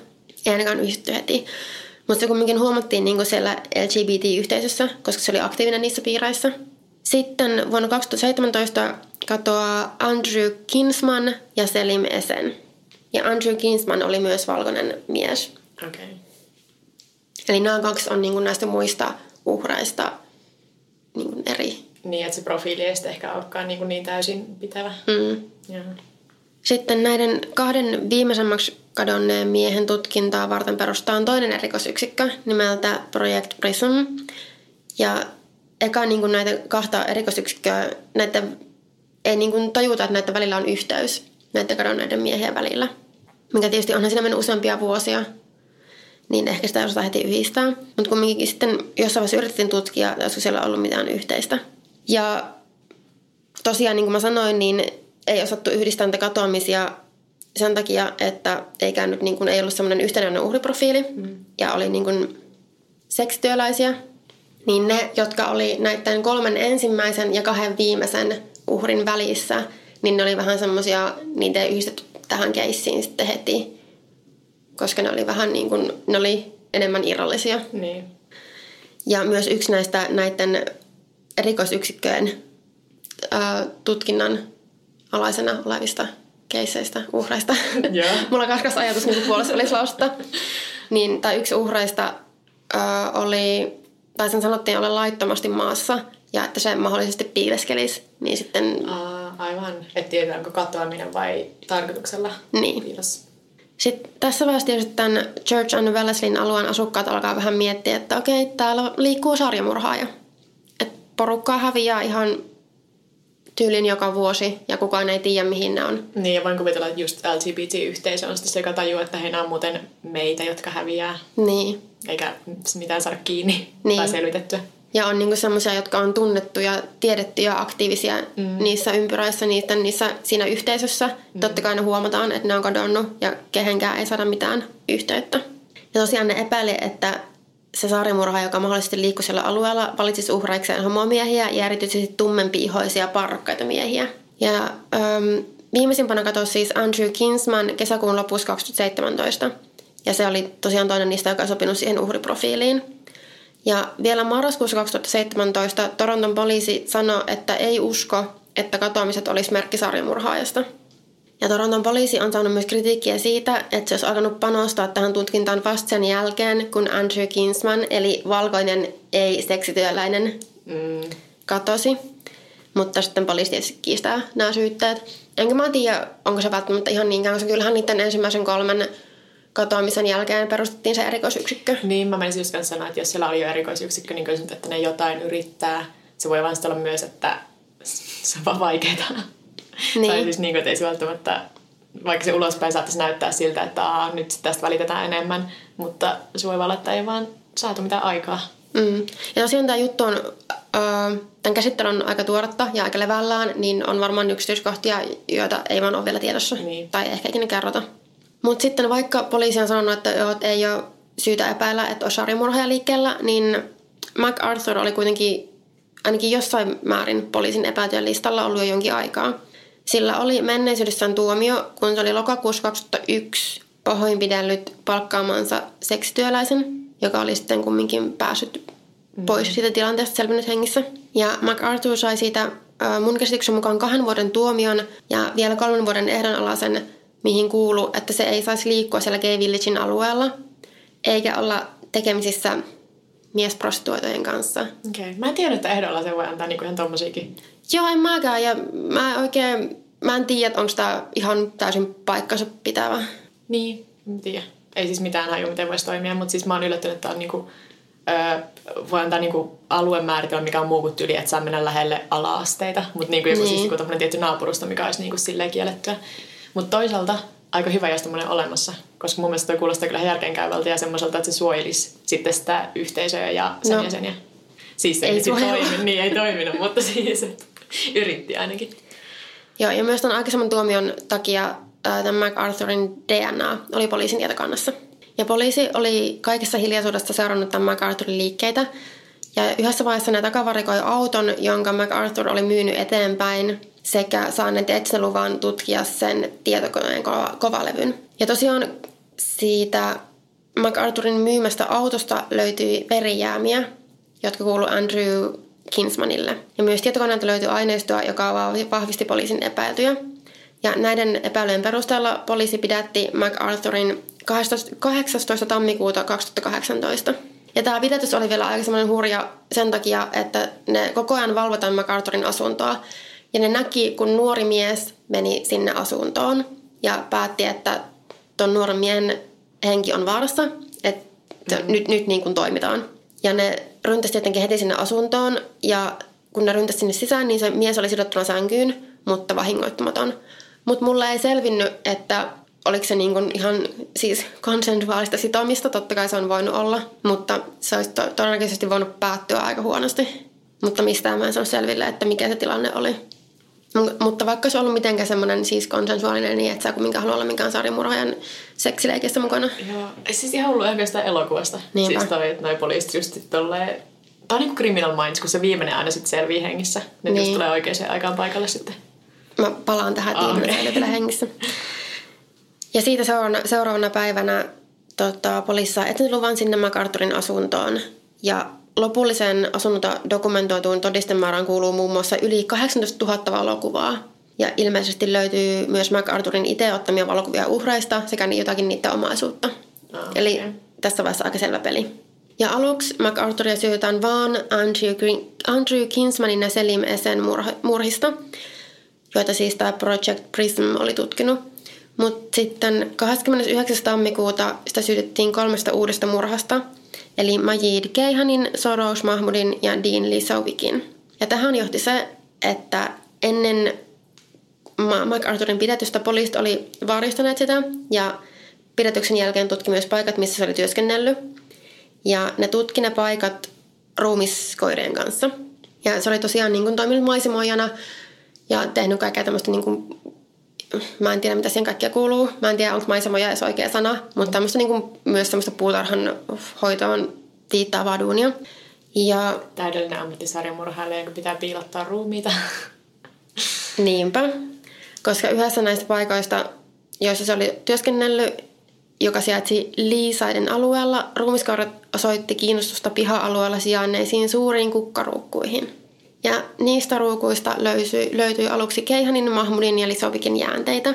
ei ainakaan yhdistetty heti. Mutta se kumminkin huomattiin niin kuin siellä LGBT-yhteisössä, koska se oli aktiivinen niissä piireissä. Sitten vuonna 2017 katoaa Andrew Kinsman ja Selim Esen. Ja Andrew Kinsman oli myös valkoinen mies. Okay. Eli nämä kaksi on niin kuin näistä muista uhreista niin kuin eri. Niin, että se profiili ei sitten ehkä olekaan niin, kuin niin täysin pitävä. Mm. Sitten näiden kahden viimeisemmäksi kadonneen miehen tutkintaa varten perustaan toinen erikoisyksikkö nimeltä Project Prism. Ja eka niin kuin näitä kahta erikoisyksikköä, näiden, ei niin kuin tajuta, että näiden välillä on yhteys näiden kadonneiden miehien välillä. Mikä tietysti onhan siinä mennyt useampia vuosia, niin ehkä sitä ei osata heti yhdistää. Mutta kumminkin sitten jossain vaiheessa yritettiin tutkia, olisiko siellä ollut mitään yhteistä. Ja tosiaan, niin kuin mä sanoin, niin ei osattu yhdistää näitä katoamisia sen takia, että ei, käynyt, niin kuin, ei ollut semmoinen yhtenäinen uhriprofiili mm. ja oli niin kuin seksityöläisiä, niin ne, jotka oli näiden kolmen ensimmäisen ja kahden viimeisen uhrin välissä, niin ne oli vähän semmoisia, niitä ei yhdistetty tähän keissiin sitten heti, koska ne oli vähän niin kuin, ne oli enemmän irrallisia. Niin. Ja myös yksi näistä näiden erikoisyksikköjen ää, tutkinnan alaisena olevista keisseistä, uhreista. Yeah. <laughs> Mulla on kaskas ajatus niin puolisolislausta. Niin, tai yksi uhreista ö, oli, tai sen sanottiin olla laittomasti maassa ja että se mahdollisesti piileskelisi. Niin sitten... Aa, aivan. Et tiedä, onko katoaminen vai tarkoituksella niin. piilossa. Sitten tässä vaiheessa tietysti tämän Church and Welleslin alueen asukkaat alkaa vähän miettiä, että okei, täällä liikkuu sarjamurhaaja. Että porukkaa häviää ihan tyylin joka vuosi ja kukaan ei tiedä, mihin ne on. Niin, ja voin kuvitella, että just LGBT-yhteisö on sitten se, joka tajuu, että he on muuten meitä, jotka häviää. Niin. Eikä mitään saada kiinni niin. tai selvitettyä. Ja on niinku semmoisia, jotka on tunnettu ja tiedetty ja aktiivisia mm. niissä ympyröissä, niitä, niissä, siinä yhteisössä. Mm. Totta kai ne huomataan, että ne on kadonnut ja kehenkään ei saada mitään yhteyttä. Ja tosiaan ne epäili, että se saarimurha, joka mahdollisesti liikkui siellä alueella, valitsisi uhraikseen homomiehiä ja erityisesti tummempiihoisia parkkaita miehiä. Ja ähm, viimeisimpänä katosi siis Andrew Kinsman kesäkuun lopussa 2017. Ja se oli tosiaan toinen niistä, joka sopinut siihen uhriprofiiliin. Ja vielä marraskuussa 2017 Toronton poliisi sanoi, että ei usko, että katoamiset olisi merkki sarjamurhaajasta – ja Toronton poliisi on saanut myös kritiikkiä siitä, että se olisi alkanut panostaa tähän tutkintaan vasta sen jälkeen, kun Andrew Kinsman, eli valkoinen ei-seksityöläinen, mm. katosi. Mutta sitten poliisi tietysti kiistää nämä syytteet. Enkä mä tiedä, onko se välttämättä ihan niinkään, koska kyllähän niiden ensimmäisen kolmen katoamisen jälkeen perustettiin se erikoisyksikkö. Niin, mä menisin just sanoa, että jos siellä oli jo erikoisyksikkö, niin kyllä että ne jotain yrittää. Se voi vaan olla myös, että se on vaan vaikeaa. Niin. Tai siis niin kuin, että ei se välttämättä, vaikka se ulospäin saattaisi näyttää siltä, että Aa, nyt tästä välitetään enemmän, mutta se voi olla, että ei vaan saatu mitään aikaa. Mm. Ja tosiaan tämä juttu on, tämän käsittely on aika tuoretta ja aika levällään, niin on varmaan yksityiskohtia, joita ei vaan ole vielä tiedossa. Niin. Tai ehkä ikinä kerrota. Mutta sitten vaikka poliisi on sanonut, että joo, ei ole syytä epäillä, että on sarjamurhaaja liikkeellä, niin MacArthur oli kuitenkin ainakin jossain määrin poliisin epäiltyjen listalla ollut jo jonkin aikaa. Sillä oli menneisyydessään tuomio, kun se oli lokakuussa 2001 pahoinpidellyt palkkaamansa seksityöläisen, joka oli sitten kumminkin päässyt pois siitä tilanteesta selvinnyt hengissä. Ja MacArthur sai siitä mun käsityksen mukaan kahden vuoden tuomion ja vielä kolmen vuoden ehdonalaisen, mihin kuuluu, että se ei saisi liikkua siellä Gay Villagein alueella, eikä olla tekemisissä miesprostituoitojen kanssa. Okei. Okay. Mä en tiedä, että ehdolla se voi antaa niinku ihan tommosiakin. Joo, en mäkään. Ja mä oikein, mä en tiedä, onko tämä ihan täysin paikkansa pitävä. Niin, en tiedä. Ei siis mitään hajua, miten voisi toimia, mutta siis mä oon yllättynyt, että on niinku, öö, voi antaa niinku aluemääritelmä, mikä on muu kuin tyli, että saa mennä lähelle ala-asteita. Mutta niinku joku niin. siis joku tietty naapurusto, mikä olisi niinku silleen kiellettyä. Mutta toisaalta aika hyvä, jos tämmöinen olemassa, koska mun mielestä toi kuulostaa kyllä järkeenkäyvältä ja semmoiselta, että se suojelisi sitten sitä yhteisöä ja sen no. jäseniä. Siis se ei, ei toimi, niin ei toiminut, mutta siis yritti ainakin. Joo, ja myös tämän aikaisemman tuomion takia tämän MacArthurin DNA oli poliisin tietokannassa. Ja poliisi oli kaikessa hiljaisuudessa seurannut tämän MacArthurin liikkeitä. Ja yhdessä vaiheessa ne takavarikoi auton, jonka MacArthur oli myynyt eteenpäin sekä saaneet etsintäluvan tutkia sen tietokoneen kova, kovalevyn. Ja tosiaan siitä MacArthurin myymästä autosta löytyi verijäämiä, jotka kuului Andrew Kinsmanille. Ja myös tietokoneelta löytyi aineistoa, joka vahvisti poliisin epäiltyjä. Ja näiden epäilyjen perusteella poliisi pidätti MacArthurin 18. tammikuuta 2018. Ja tämä pidätys oli vielä aika semmoinen hurja sen takia, että ne koko ajan valvotaan MacArthurin asuntoa. Ja ne näki, kun nuori mies meni sinne asuntoon ja päätti, että tuon nuoren miehen henki on vaarassa, että mm. nyt, nyt niin kuin toimitaan. Ja ne ryntäsi tietenkin heti sinne asuntoon ja kun ne ryntäsi sinne sisään, niin se mies oli sidottuna sänkyyn, mutta vahingoittumaton. Mutta mulle ei selvinnyt, että oliko se niin kuin ihan siis konsensuaalista sitomista, totta kai se on voinut olla, mutta se olisi to- todennäköisesti voinut päättyä aika huonosti. Mutta mistään mä en saanut selville, että mikä se tilanne oli. Mutta vaikka se on ollut mitenkään semmoinen siis konsensuaalinen, niin et sä kumminkaan halua olla minkään sarjamurhaajan seksileikissä mukana. Joo, siis ihan ollut oikeastaan elokuvasta. Niinpä. Siis toi, että noi poliisit just tolleen... Tää on niinku Criminal Minds, kun se viimeinen aina sitten selvii hengissä. Ne niin. just tulee oikeaan aikaan paikalle sitten. Mä palaan tähän, että Ah, viimeinen okay. vielä hengissä. Ja siitä seuraavana, seuraavana päivänä tota, poliisi saa etsintäluvan sinne MacArthurin asuntoon. Ja lopulliseen asunnota dokumentoituun todistemäärään kuuluu muun muassa yli 18 000 valokuvaa. Ja ilmeisesti löytyy myös MacArthurin itse ottamia valokuvia uhreista sekä jotakin niiden omaisuutta. Ah, Eli okei. tässä vaiheessa aika selvä peli. Ja aluksi MacArthuria syytetään vaan Andrew, Green, Andrew Kinsmanin ja Selim Esen murha, murhista, joita siis tämä Project Prism oli tutkinut. Mutta sitten 29. tammikuuta sitä syytettiin kolmesta uudesta murhasta, eli Majid Keihanin, Soros Mahmudin ja Dean Lisovikin. Ja tähän johti se, että ennen Ma- MacArthurin pidätystä poliisit oli varjostaneet sitä ja pidätyksen jälkeen tutki myös paikat, missä se oli työskennellyt. Ja ne tutki ne paikat ruumiskoirien kanssa. Ja se oli tosiaan niin kuin toiminut maisemoijana ja tehnyt kaikkea tämmöistä niin kuin, mä en tiedä mitä siihen kaikkea kuuluu. Mä en tiedä onko maisemoja edes oikea sana, mutta tämmöistä niin kuin, myös tämmöistä puutarhan hoitoon viittaavaa duunia. Ja Täydellinen ammattisarjamurhailija, jonka pitää piilottaa ruumiita. <laughs> Niinpä, koska yhdessä näistä paikoista, joissa se oli työskennellyt, joka sijaitsi Liisaiden alueella, ruumiskaurat osoitti kiinnostusta piha-alueella sijainneisiin suuriin kukkaruukkuihin. Ja niistä ruukuista löysyi, löytyi aluksi Keihanin, Mahmudin ja Lisovikin jäänteitä.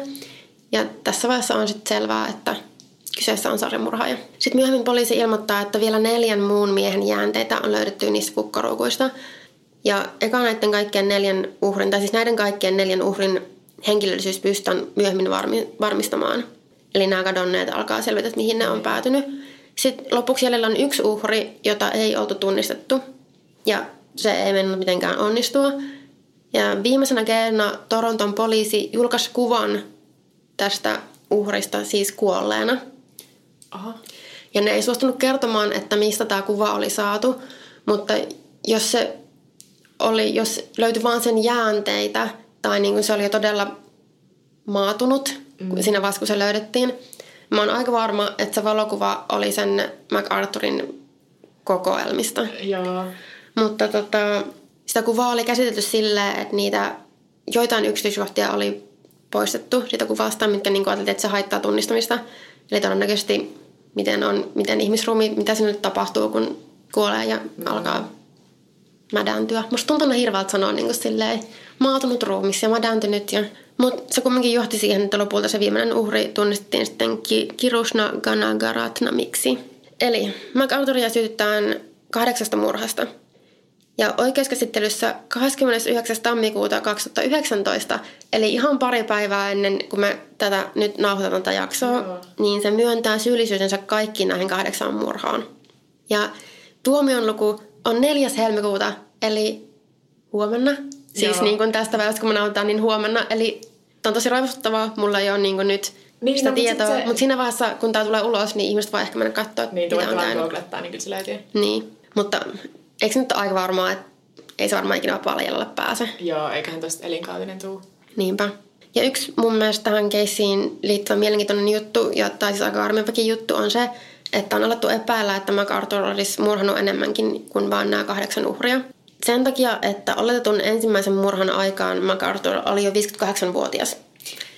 Ja tässä vaiheessa on sitten selvää, että kyseessä on sarjamurhaaja. Sitten myöhemmin poliisi ilmoittaa, että vielä neljän muun miehen jäänteitä on löydetty niistä kukkaruukuista. Ja eka näiden kaikkien neljän uhrin, tai siis näiden kaikkien neljän uhrin henkilöllisyys pystytään myöhemmin varmi, varmistamaan. Eli nämä kadonneet alkaa selvitä, että mihin ne on päätynyt. Sitten lopuksi jäljellä on yksi uhri, jota ei oltu tunnistettu. Ja se ei mennyt mitenkään onnistua. Ja viimeisenä keinoina Toronton poliisi julkaisi kuvan tästä uhrista siis kuolleena. Aha. Ja ne ei suostunut kertomaan, että mistä tämä kuva oli saatu, mutta jos se oli, jos löytyi vaan sen jäänteitä, tai niin kuin se oli jo todella maatunut mm. siinä vaiheessa, kun se löydettiin, Mä oon aika varma, että se valokuva oli sen MacArthurin kokoelmista. Joo. Mutta tota, sitä kuvaa oli käsitelty silleen, että niitä joitain yksityiskohtia oli poistettu siitä kuvasta, mitkä niin ajateltiin, että se haittaa tunnistamista. Eli todennäköisesti miten, on, miten ihmisruumi, mitä sinne tapahtuu, kun kuolee ja mm. alkaa mädäntyä. Musta tuntuu aina hirveältä sanoa niin kuin silleen, maatunut ruumis ja mädäntynyt. Ja... Mutta se kumminkin johti siihen, että lopulta se viimeinen uhri tunnistettiin sitten ki- Kirushna Ganagaratnamiksi. Eli MacArthuria syytetään kahdeksasta murhasta. Ja oikeuskäsittelyssä 29. tammikuuta 2019, eli ihan pari päivää ennen kuin me tätä nyt nauhoitetaan tätä jaksoa, Joo. niin se myöntää syyllisyytensä kaikkiin näihin kahdeksaan murhaan. Ja tuomion luku on 4. helmikuuta, eli huomenna. Siis Joo. niin kuin tästä päivästä, kun me nauhoitetaan, niin huomenna. Eli tämä on tosi raivostuttavaa. Mulla ei ole niin kuin nyt Niin, sitä no, mut sit tietoa. se- Mutta siinä vaiheessa, kun tämä tulee ulos, niin ihmiset voi ehkä mennä katsoa, Niin, on vaan googlettaa, niin kyllä se löytyy. Niin, mutta eikö nyt ole aika varmaa, että ei se varmaan ikinä paljalle pääse. Joo, eiköhän tosta elinkautinen tuu. Niinpä. Ja yksi mun mielestä tähän keissiin liittyvä mielenkiintoinen juttu, ja tai siis aika armivakin juttu, on se, että on alettu epäillä, että MacArthur olisi murhannut enemmänkin kuin vain nämä kahdeksan uhria. Sen takia, että oletetun ensimmäisen murhan aikaan MacArthur oli jo 58-vuotias.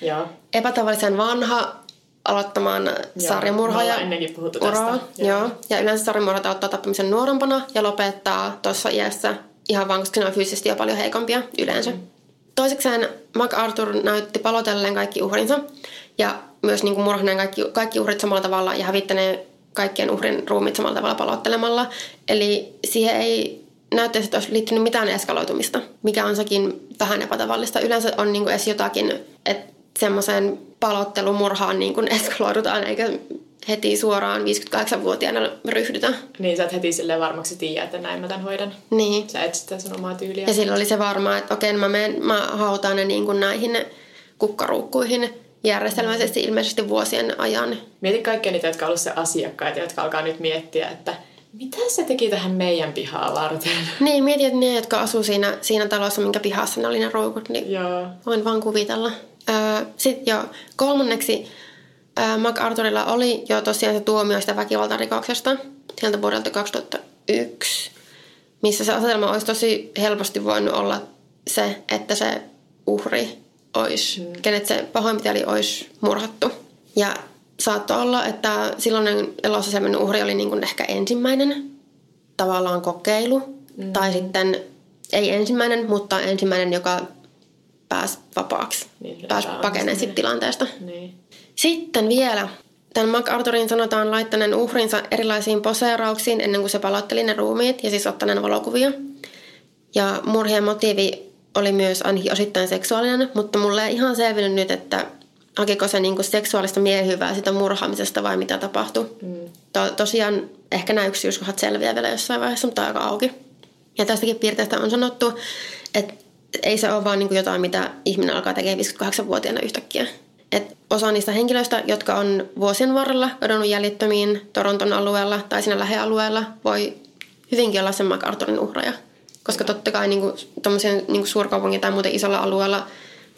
Joo. Epätavallisen vanha aloittamaan sarjamurhaa ja ennenkin puhuttu tästä. uraa. Joo. Joo. Ja yleensä sarjamurhat ottaa tappamisen nuorempana ja lopettaa tuossa iässä ihan vaan, koska ne on fyysisesti jo paljon heikompia yleensä. Mm. Toisekseen MacArthur näytti palotelleen kaikki uhrinsa ja myös niin kuin murhaneen kaikki, kaikki uhrit samalla tavalla ja hävittäneen kaikkien uhrin ruumit samalla tavalla palottelemalla. Eli siihen ei näyttäisi, että olisi liittynyt mitään eskaloitumista, mikä on sekin vähän epätavallista. Yleensä on niin kuin edes jotakin, että semmoiseen palottelumurhaan niin kuin eskaloidutaan, eikä heti suoraan 58-vuotiaana ryhdytä. Niin sä et heti silleen varmaksi tiedä, että näin mä tän hoidan. Niin. Sä et sitä sun omaa tyyliä. Ja silloin oli se varma, että okei, mä, menen, mä hautaan ne niin kuin näihin kukkaruukkuihin järjestelmällisesti ilmeisesti vuosien ajan. Mieti kaikkia niitä, jotka on se asiakkaita, jotka alkaa nyt miettiä, että mitä se teki tähän meidän pihaa varten? Niin, mietin, että ne, jotka asuu siinä, siinä talossa, minkä pihassa ne oli ne ruukut, niin Joo. voin vaan kuvitella. Öö, Sitten jo kolmanneksi öö, MacArthurilla oli jo tosiaan se tuomio sitä väkivaltarikoksesta sieltä vuodelta 2001, missä se asetelma olisi tosi helposti voinut olla se, että se uhri olisi, mm. kenet se pahoinpiteli olisi murhattu. Ja saattoi olla, että silloinen elossa sellainen uhri oli niin kuin ehkä ensimmäinen tavallaan kokeilu. Mm. Tai sitten ei ensimmäinen, mutta ensimmäinen, joka pääsi vapaaksi. Niin, se pääsi epäonnistuminen. pakenemaan siitä tilanteesta. Niin. Sitten vielä. Tämän MacArthurin sanotaan laittaneen uhrinsa erilaisiin poseerauksiin ennen kuin se palotteli ne ruumiit ja siis ottaneen valokuvia. Ja murhien motiivi oli myös ainakin osittain seksuaalinen, mutta mulle ei ihan selvinnyt nyt, että hakiko se niinku seksuaalista miehyvää sitä murhaamisesta vai mitä tapahtui. Mm. To- tosiaan ehkä nämä yksityiskohdat selviää vielä jossain vaiheessa, mutta aika auki. Ja tästäkin piirteestä on sanottu, että ei se ole vaan niinku jotain, mitä ihminen alkaa tekemään 58-vuotiaana yhtäkkiä. Et osa niistä henkilöistä, jotka on vuosien varrella kadonnut jäljittömiin Toronton alueella tai siinä lähialueella, voi hyvinkin olla sen MacArthurin uhreja. Koska totta kai niinku, tommosen, niinku suurkaupungin tai muuten isolla alueella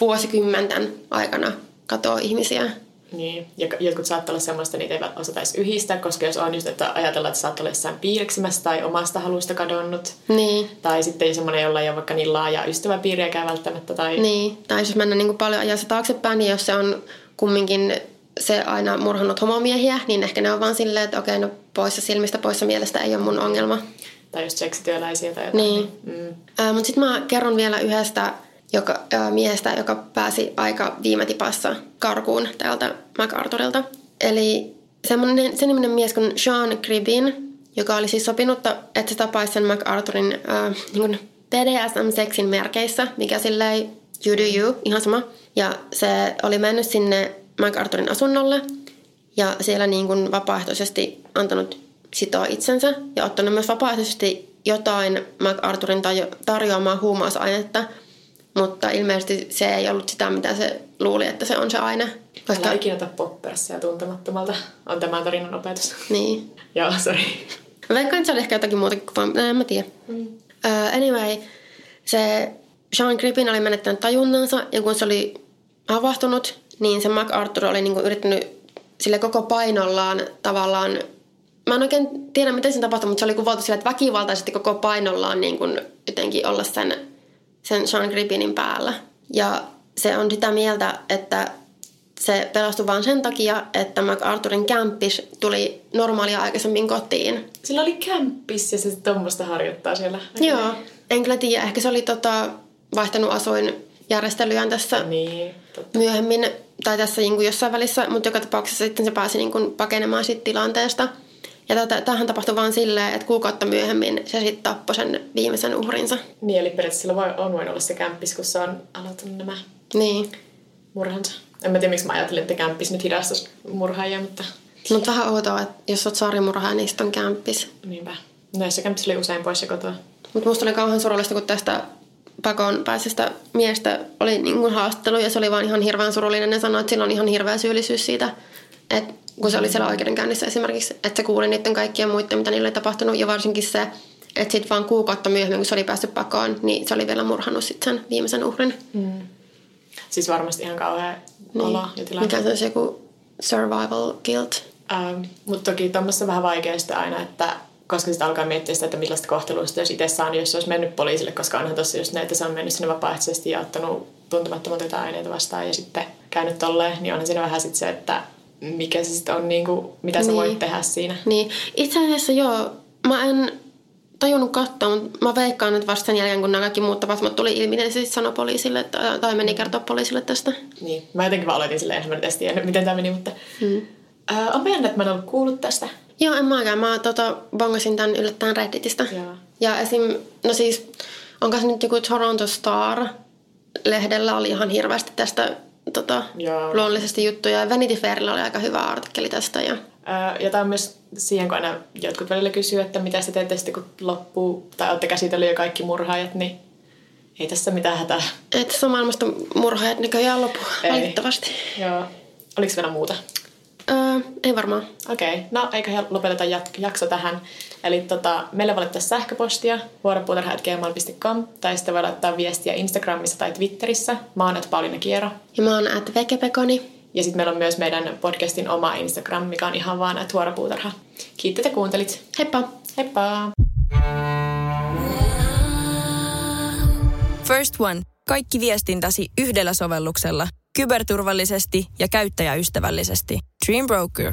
vuosikymmenten aikana katoaa ihmisiä. Niin, ja jotkut saattaa olla semmoista, niitä ei osata edes yhdistää, koska jos on just, että ajatellaan, että saattaa olla jossain piirreksimässä tai omasta halusta kadonnut. Niin. Tai sitten semmoinen, jolla ei ole vaikka niin laaja ystäväpiiriäkään välttämättä. Tai... Niin, tai jos mennään niin kuin paljon ajassa taaksepäin, niin jos se on kumminkin se aina murhannut homomiehiä, niin ehkä ne on vaan silleen, että okei, no poissa silmistä, poissa mielestä ei ole mun ongelma. Tai just seksityöläisiä tai jotain. Niin. Mm. Äh, Mutta sitten mä kerron vielä yhdestä joka, äh, miehestä, joka pääsi aika viime tipassa karkuun täältä MacArthurilta. Eli semmoinen, sen niminen mies kuin Sean Cribin, joka oli siis sopinut, että se tapaisi sen MacArthurin äh, niin BDSM-seksin merkeissä, mikä silleen you do you, ihan sama. Ja se oli mennyt sinne MacArthurin asunnolle ja siellä niin kuin vapaaehtoisesti antanut sitoa itsensä ja ottanut myös vapaaehtoisesti jotain MacArthurin tarjo- tarjoamaa huumausainetta, mutta ilmeisesti se ei ollut sitä, mitä se luuli, että se on se aine. Älä ikinä poppersia tuntemattomalta. On tämä tarinan opetus. Niin. <laughs> Joo, sorry. Veikkaan, että se oli ehkä jotakin muutakin kuin vaan, en mä tiedä. Mm. Uh, anyway, se Sean Crippin oli menettänyt tajunnansa ja kun se oli havahtunut, niin se MacArthur oli niinku yrittänyt sille koko painollaan tavallaan, mä en oikein tiedä miten se tapahtui, mutta se oli kuvattu sille, että väkivaltaisesti koko painollaan niin kuin jotenkin olla sen, sen Sean Gribbinin päällä. Ja se on sitä mieltä, että se pelastui vain sen takia, että MacArthurin kämppis tuli normaalia aikaisemmin kotiin. Sillä oli kämppis ja se tuommoista harjoittaa siellä. Joo, en kyllä tiedä. Ehkä se oli tota, vaihtanut asuinjärjestelyään tässä Niin, totta. myöhemmin, tai tässä niin kuin jossain välissä, mutta joka tapauksessa sitten se pääsi niin kuin pakenemaan siitä tilanteesta. Ja tämähän tapahtui vain silleen, että kuukautta myöhemmin se sitten tappoi sen viimeisen uhrinsa. Niin, eli periaatteessa sillä voi, on voinut olla se kämppis, kun se on aloittanut nämä Niin. murhansa. En mä tiedä, miksi mä ajattelin, että kämppis nyt hidastaisi murhaajia, mutta Mutta vähän outoa, että jos olet saarimurhaaja, niin sitten on kämppis. niinpä. Näissä kämppis oli usein poissa kotoa. Mutta musta oli kauhean surullista, kun tästä pakoon pääsestä miestä oli niin kuin haastattelu ja se oli vaan ihan hirveän surullinen. Ne sanoi, että sillä on ihan hirveä syyllisyys siitä, että kun se oli siellä oikeudenkäynnissä esimerkiksi, että se kuuli niiden kaikkien muiden, mitä niille oli tapahtunut ja varsinkin se, että sitten vaan kuukautta myöhemmin, kun se oli päässyt pakoon, niin se oli vielä murhannut sitten sen viimeisen uhrin. Siis varmasti ihan kauhea niin. olo ja tilanne. Mikä se olisi joku survival guilt. Ähm, mutta toki tuommoista vähän vaikea sitten aina, että koska sitten alkaa miettiä sitä, että millaista kohtelua sitä olisi itse saanut, jos se olisi mennyt poliisille, koska onhan tossa just ne, että se on mennyt sinne vapaaehtoisesti ja ottanut tuntemattomat jotain aineita vastaan ja sitten käynyt tolleen, niin onhan siinä vähän sitten se, että mikä se sitten on, niin kuin, mitä sä Niin. voit tehdä siinä. Niin, itse asiassa joo, mä en tajunnut katsoa, mutta mä veikkaan nyt vasta sen jälkeen, kun nämä kaikki muut tapahtumat tuli ilmi, niin se sitten sanoi poliisille, että, tai meni kertoa poliisille tästä. Niin, mä jotenkin vaan aloitin silleen, että mä edes tiennyt, <laughs> miten tämä meni, mutta hmm. onpa jännä, että mä en ollut kuullut tästä. Joo, en mäkään. Mä tota, bongasin tämän yllättäen Redditistä. Joo. Ja esim, no siis, onko se nyt joku Toronto Star lehdellä oli ihan hirveästi tästä tota, Joo. luonnollisesti juttuja. Ja Vanity Fairilla oli aika hyvä artikkeli tästä. Ja, ja tämä on myös siihen, kun aina jotkut välillä kysyy, että mitä te teette sitten, kun loppuu, tai olette käsitellyt jo kaikki murhaajat, niin ei tässä mitään hätää. et tässä maailmasta murhaajat näköjään lopu, Ei. valitettavasti. Joo. Oliko vielä muuta? Öö, ei varmaan. Okei, okay. no eiköhän lopeteta jakso tähän. Eli tota, meille voi laittaa sähköpostia vuoropuutarha.gmail.com tai sitten voi laittaa viestiä Instagramissa tai Twitterissä. Mä oon at Pauliina Kiero. Ja mä oon at Vekepekoni. Ja sitten meillä on myös meidän podcastin oma Instagram, mikä on ihan vaan at vuoropuutarha. Kiitos, että kuuntelit. Heippa! Heippa! First One. Kaikki viestintäsi yhdellä sovelluksella. Kyberturvallisesti ja käyttäjäystävällisesti. Dream Broker.